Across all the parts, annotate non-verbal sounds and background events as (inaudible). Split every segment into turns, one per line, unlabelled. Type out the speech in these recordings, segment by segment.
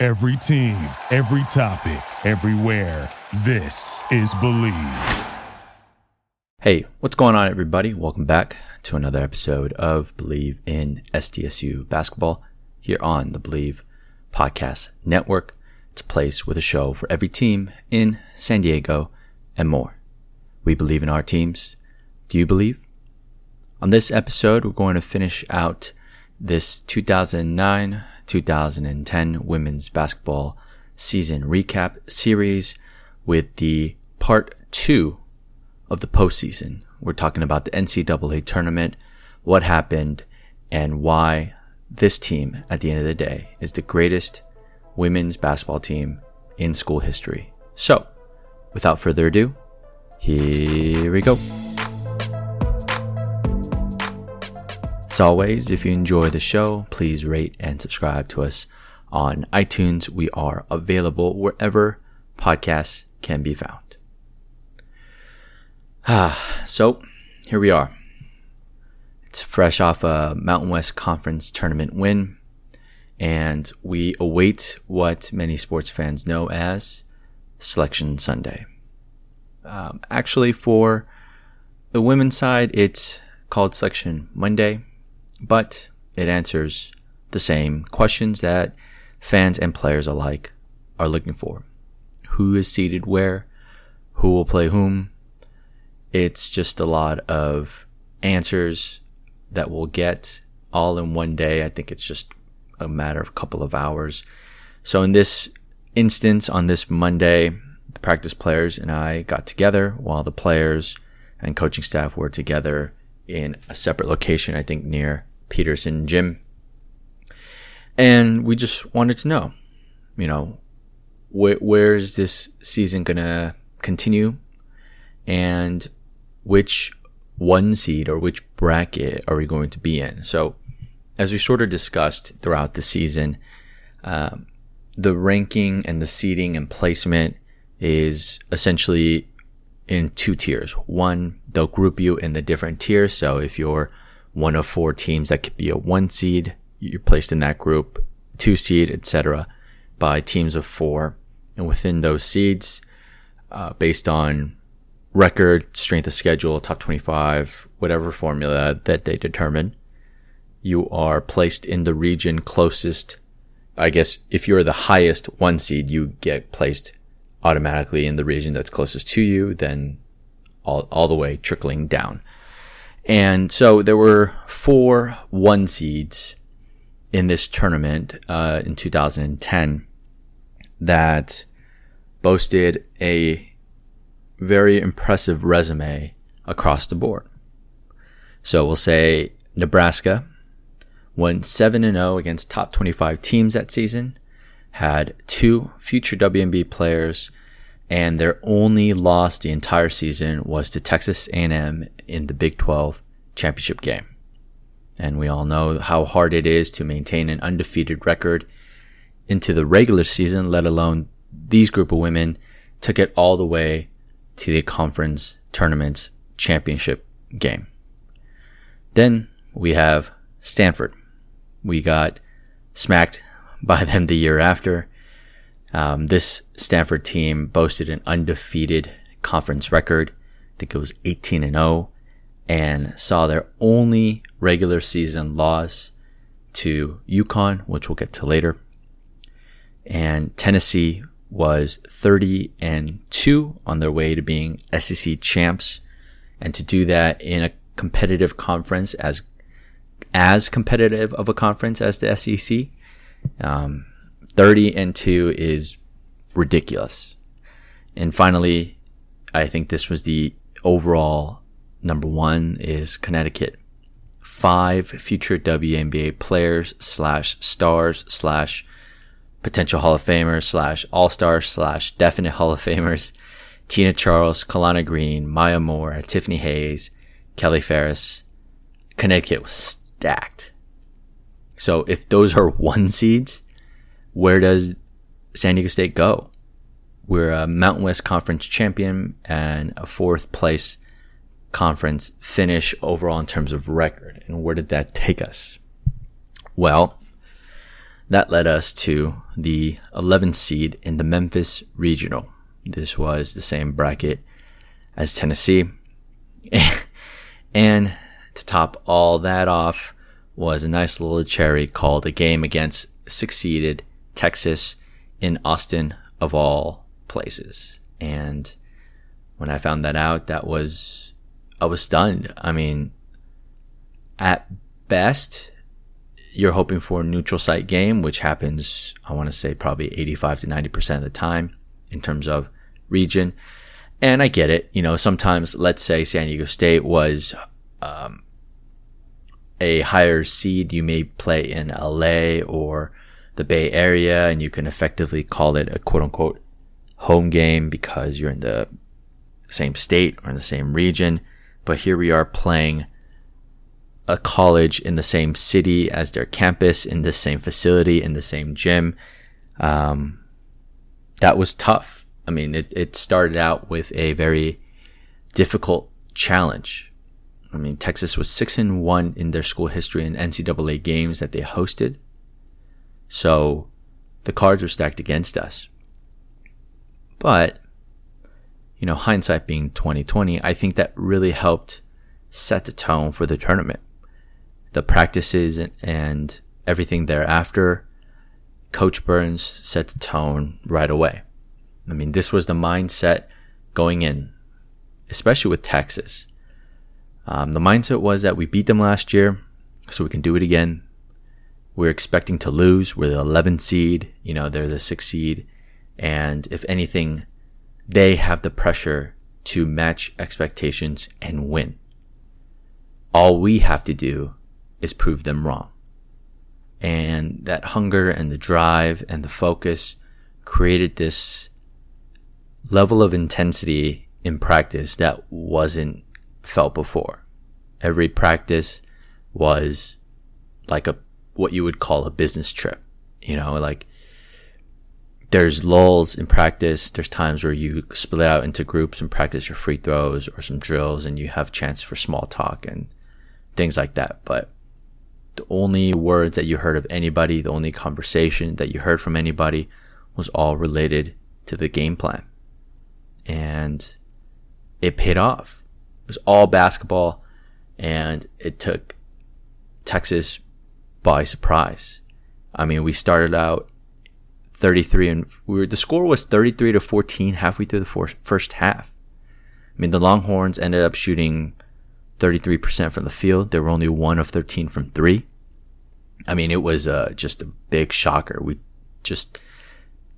Every team, every topic, everywhere. This is Bleav.
Hey, what's going on, everybody? Welcome back to another episode of Bleav in SDSU Basketball here on the Bleav Podcast Network. It's a place with a show for every team in San Diego and more. We believe in our teams. Do you believe? On this episode, we're going to finish out this 2009 2010 women's basketball season recap series with the part two of the postseason. We're talking about the NCAA tournament, what happened, and why this team, at the end of the day, is the greatest women's basketball team in school history. So, without further ado, here we go. As always, if you enjoy the show, please rate and subscribe to us on iTunes. We are available wherever podcasts can be found. Ah, so here we are. It's fresh off a Mountain West Conference tournament win, and we await what many sports fans know as Selection Sunday. Um, actually, for the women's side, it's called Selection Monday but it answers the same questions that fans and players alike are looking for. Who is seated where? Who will play whom? It's just a lot of answers that we'll get all in one day. I think it's just a matter of a couple of hours. So in this instance, on this Monday, the practice players and I got together while the players and coaching staff were together in a separate location, I think near Peterson Gym. And we just wanted to know, you know, wh- where is this season going to continue and which one seed or which bracket are we going to be in? So, as we sort of discussed throughout the season, um, the ranking and the seeding and placement is essentially in two tiers. One, they'll group you in the different tiers. So if you're one of four teams that could be a one seed. You're placed in that group, two seed, etc., by teams of four. And within those seeds, uh, based on record, strength of schedule, top 25, whatever formula that they determine, you are placed in the region closest. I guess if you're the highest one seed, you get placed automatically in the region that's closest to you, then all, all the way trickling down. And so there were four one seeds in this tournament uh, in 2010 that boasted a very impressive resume across the board. So we'll say Nebraska went 7 0 against top 25 teams that season, had two future WNBA players, and their only loss the entire season was to Texas A&M in the Big 12 championship game. And we all know how hard it is to maintain an undefeated record into the regular season, let alone these group of women took it all the way to the conference tournament championship game. Then we have Stanford. We got smacked by them the year after. Um, this Stanford team boasted an undefeated conference record. I think it was 18 and 0 and saw their only regular season loss to UConn, which we'll get to later. And Tennessee was 30 and 2 on their way to being SEC champs. And to do that in a competitive conference as as competitive of a conference as the SEC, um, 30 and 2 is ridiculous. And finally, I think this was the overall number one is Connecticut. Five future WNBA players slash stars slash potential Hall of Famers slash All Stars slash definite Hall of Famers. Tina Charles, Kalana Greene, Maya Moore, Tiffany Hayes, Kelly Faris. Connecticut was stacked. So if those are one seeds, where does San Diego State go? We're a Mountain West Conference champion and a fourth place conference finish overall in terms of record. And where did that take us? Well, that led us to the 11th seed in the Memphis Regional. This was the same bracket as Tennessee. (laughs) and to top all that off was a nice little cherry called a game against succeeded Texas in Austin of all places. And when I found that out, that was, I was stunned. I mean, at best, you're hoping for a neutral site game, which happens, I want to say probably 85 to 90% of the time in terms of region. And I get it. You know, sometimes let's say San Diego State was, um, a higher seed, you may play in LA or the Bay Area and you can effectively call it a quote unquote home game because you're in the same state or in the same region. But here we are playing a college in the same city as their campus, in the same facility, in the same gym. Um, that was tough. I mean, it, it started out with a very difficult challenge. I mean, Texas was six and one in their school history in NCAA games that they hosted. So the cards were stacked against us. But, you know, hindsight being 2020, I think that really helped set the tone for the tournament the practices and everything thereafter, Coach Burns set the tone right away. I mean, this was the mindset going in, especially with Texas. Um, the mindset was that we beat them last year, so we can do it again. We're expecting to lose. We're the 11th seed. You know, they're the 6th seed. And if anything, they have the pressure to match expectations and win. All we have to do is prove them wrong. And that hunger and the drive and the focus created this level of intensity in practice that wasn't felt before. Every practice was like a, what you would call a business trip. You know, like there's lulls in practice. There's times where you split out into groups and practice your free throws or some drills and you have chance for small talk and things like that. But the only words that you heard of anybody, the only conversation that you heard from anybody was all related to the game plan. And it paid off. It was all basketball and it took Texas by surprise. I mean, we started out 33 and we were, the score was 33 to 14 halfway through the first half. I mean, the Longhorns ended up shooting 33% from the field. They were only one of 13 from three. I mean, it was uh, just a big shocker. We just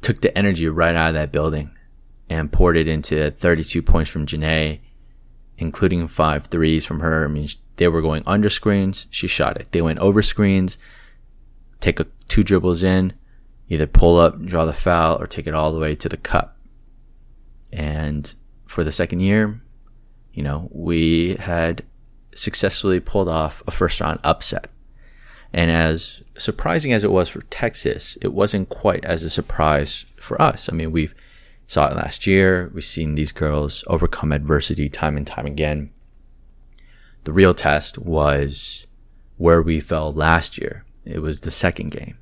took the energy right out of that building and poured it into 32 points from Janae, including five threes from her. I mean, they were going under screens. She shot it. They went over screens, take a, two dribbles in, either pull up, draw the foul, or take it all the way to the cup. And for the second year, you know, we had successfully pulled off a first round upset. And as surprising as it was for Texas, it wasn't quite as a surprise for us. I mean, we've saw it last year. We've seen these girls overcome adversity time and time again. The real test was where we fell last year. It was the second game.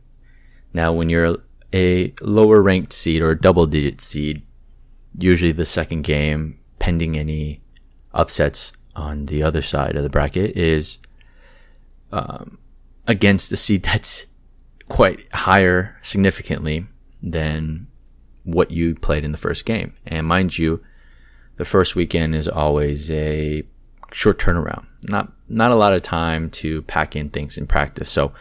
Now, when you're a lower ranked seed or a double digit seed, usually the second game, pending any upsets on the other side of the bracket, is um, against a seed (laughs) that's quite higher significantly than what you played in the first game. And mind you, the first weekend is always a short turnaround. Not not a lot of time to pack in things in practice. So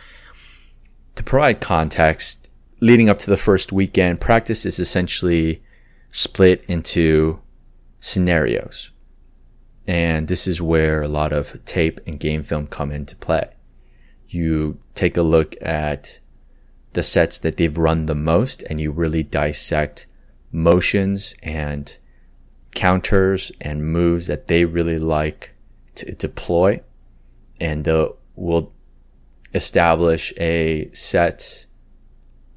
to provide context, leading up to the first weekend, practice is essentially split into scenarios. And this is where a lot of tape and game film come into play. You take a look at the sets that they've run the most and you really dissect motions and counters and moves that they really like deploy and uh, we'll establish a set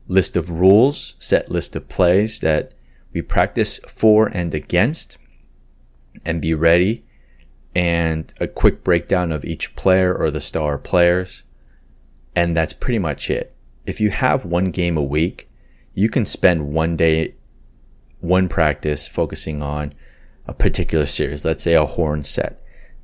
list of rules, set list of plays that we practice for and against and be ready and a quick breakdown of each player or the star players. And that's pretty much it. If you have one game a week, you can spend one day, one practice focusing on a particular series, let's say a horn set.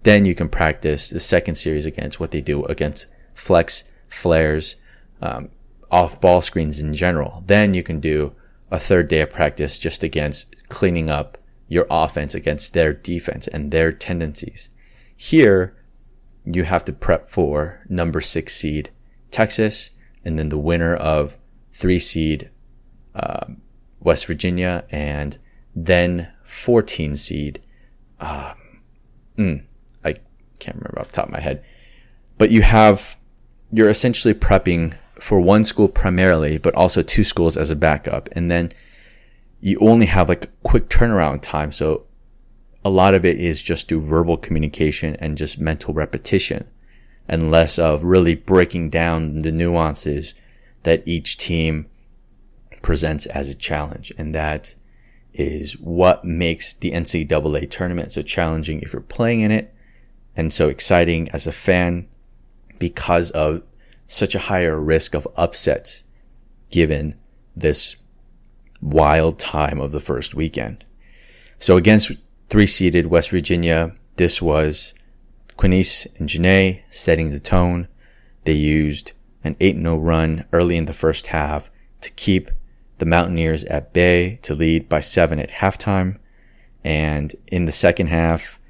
Then you can practice the second series against what they do against flex, flares, um, off ball screens in general. Then you can do a third day of practice just against cleaning up your offense against their defense and their tendencies. Here, you have to prep for number six seed Texas and then the winner of three seed uh, West Virginia and then 14 seed. Uh, mm, can't remember off the top of my head. But you have, you're essentially prepping for one school primarily, but also two schools as a backup. And then you only have like quick turnaround time. So a lot of it is just through verbal communication and just mental repetition and less of really breaking down the nuances that each team presents as a challenge. And that is what makes the NCAA tournament so challenging if you're playing in it and so exciting as a fan because of such a higher risk of upsets given this wild time of the first weekend. So against three seeded West Virginia, this was Quenese and Janae setting the tone. They used an 8-0 run early in the first half to keep the Mountaineers at bay to lead by seven at halftime. And in the second half,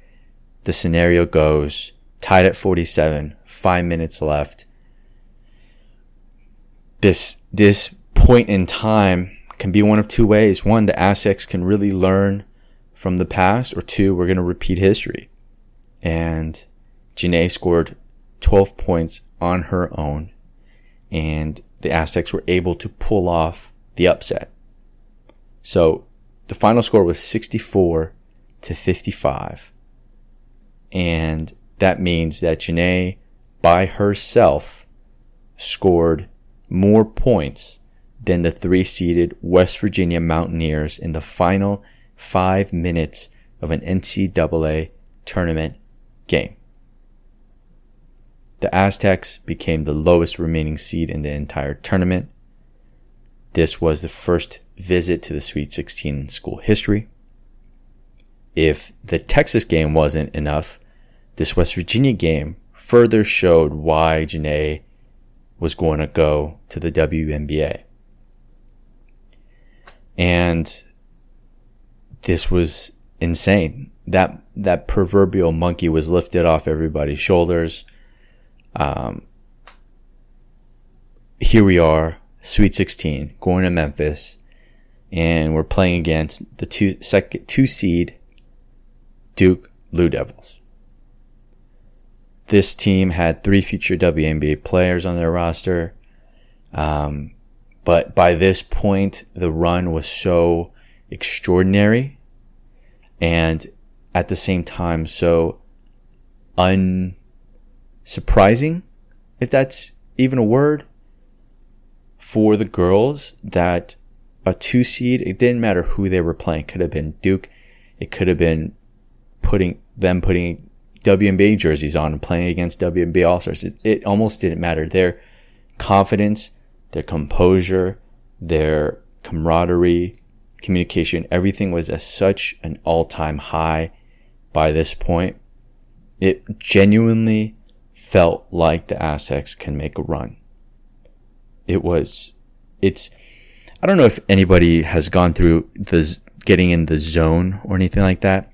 the scenario goes tied at 47, five minutes left. This, this point in time can be one of two ways. One, the Aztecs can really learn from the past, or two, we're going to repeat history. And Janae scored 12 points on her own, and the Aztecs were able to pull off the upset. So the final score was 64 to 55. And that means that Janae, by herself, scored more points than the three seeded West Virginia Mountaineers in the final five minutes of an NCAA tournament game. The Aztecs became the lowest remaining seed in the entire tournament. This was the first visit to the Sweet 16 in school history. If the Texas game wasn't enough, this West Virginia game further showed why Janae was going to go to the WNBA. And this was insane. That that proverbial monkey was lifted off everybody's shoulders. Um, here we are, Sweet 16, going to Memphis, and we're playing against the two second two seed Duke Blue Devils. This team had three future WNBA players on their roster. Um, but by this point, the run was so extraordinary and at the same time so unsurprising, if that's even a word, for the girls that a two seed, it didn't matter who they were playing. Could have been Duke. It could have been putting them putting WNBA jerseys on and playing against WNBA All Stars. It, it almost didn't matter. Their confidence their composure, their camaraderie, communication, everything was at such an all time high by this point. It genuinely felt like the Aztecs can make a run. It was, it's, I don't know if anybody has gone through the getting in the zone or anything like that.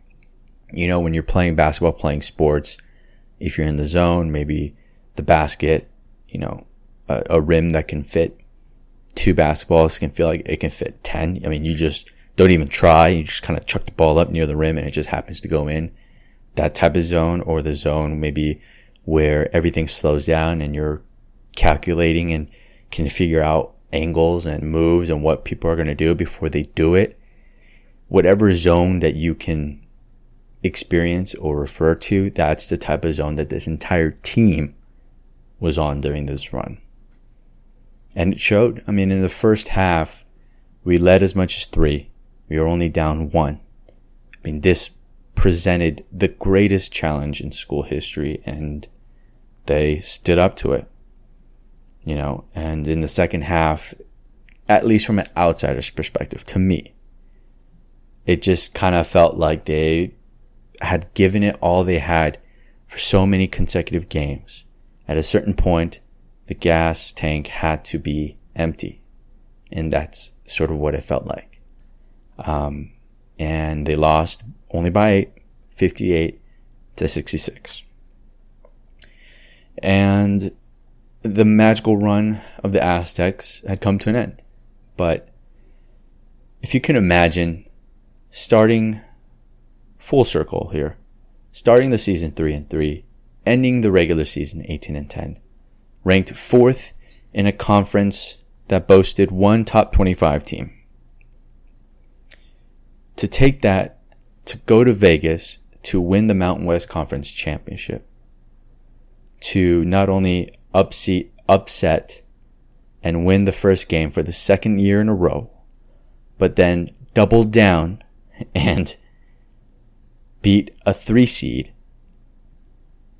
You know, when you're playing basketball, playing sports, if you're in the zone, maybe the basket, you know, a, a rim that can fit two basketballs can feel like it can fit 10. I mean, you just don't even try. You just kind of chuck the ball up near the rim and it just happens to go in. That type of zone or the zone maybe where everything slows down and you're calculating and can figure out angles and moves and what people are going to do before they do it. Whatever zone that you can experience or refer to, that's the type of zone that this entire team was on during this run. And it showed. I mean, in the first half, we led as much as three. We were only down one. I mean, this presented the greatest challenge in school history and they stood up to it. You know, and in the second half, at least from an outsider's perspective, to me, it just kind of felt like they had given it all they had for so many consecutive games. At a certain point, the gas tank had to be empty. And that's sort of what it felt like. Um, and they lost only by eight, 58 to 66. And the magical run of the Aztecs had come to an end. But if you can imagine starting full circle here, starting the season 3 and 3, ending the regular season 18 and 10, ranked fourth in a conference that boasted one top 25 team. To take that, to go to Vegas to win the Mountain West Conference Championship, to not only upset, upset and win the first game for the second year in a row, but then double down (laughs) and beat a three seed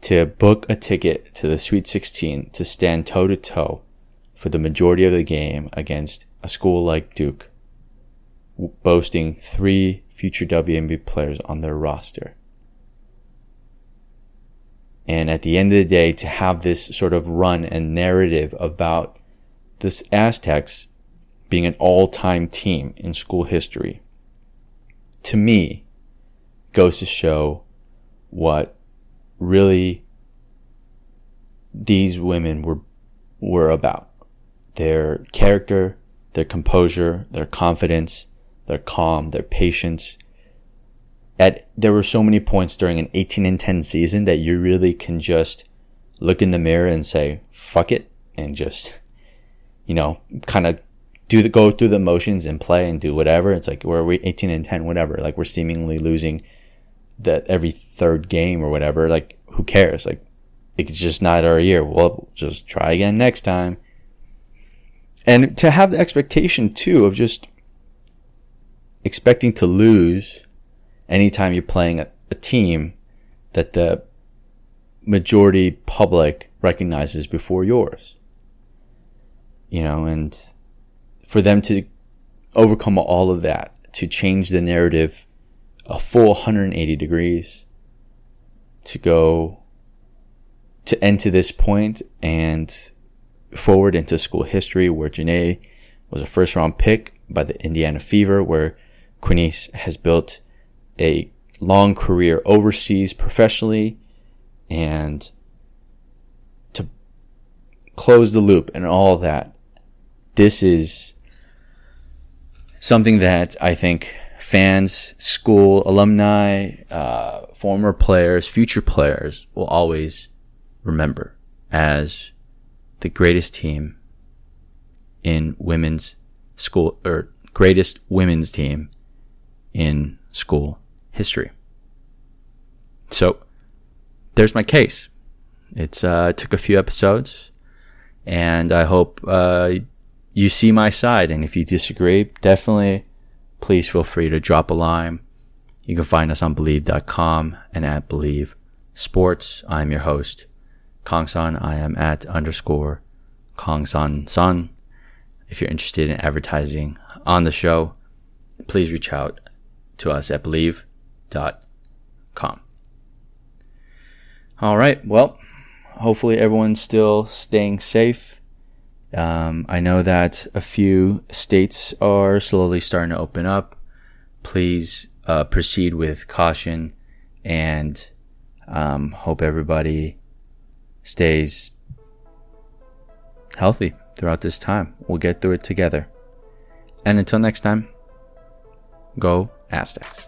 to book a ticket to the Sweet 16 to stand toe to toe for the majority of the game against a school like Duke, boasting three future WNBA players on their roster. And at the end of the day, to have this sort of run and narrative about this Aztecs being an all time team in school history, to me, goes to show what really these women were were about. Their character, their composure, their confidence, their calm, their patience. At there were so many points during an 18 and 10 season that you really can just look in the mirror and say, fuck it, and just, you know, kind of do the, go through the motions and play and do whatever. It's like, we're we 18 and 10, whatever. Like we're seemingly losing that every third game or whatever. Like, who cares? Like, it's just not our year. We'll just try again next time. And to have the expectation too of just expecting to lose anytime you're playing a, a team that the majority public recognizes before yours. You know, and for them to overcome all of that, to change the narrative a full 180 degrees, to go to end to this point and forward into school history where Janae was a first round pick by the Indiana Fever, where Quenese has built a long career overseas professionally and to close the loop and all that. This is something that I think fans, school, alumni, uh, former players, future players will always remember as the greatest team in women's school or greatest women's team in school history. So there's my case. It's uh, it took a few episodes, and I hope uh, you see my side. And if you disagree, definitely please feel free to drop a line. You can find us on Bleav.com and at Bleav Sports. I'm your host, Kongsan. I am at underscore Kongsan San. If you're interested in advertising on the show, please reach out to us at bleav.com. All right. Well, hopefully everyone's still staying safe. Um, I know that a few states are slowly starting to open up. Please uh, proceed with caution and um, hope everybody stays healthy throughout this time. We'll get through it together. And until next time, go Aztecs.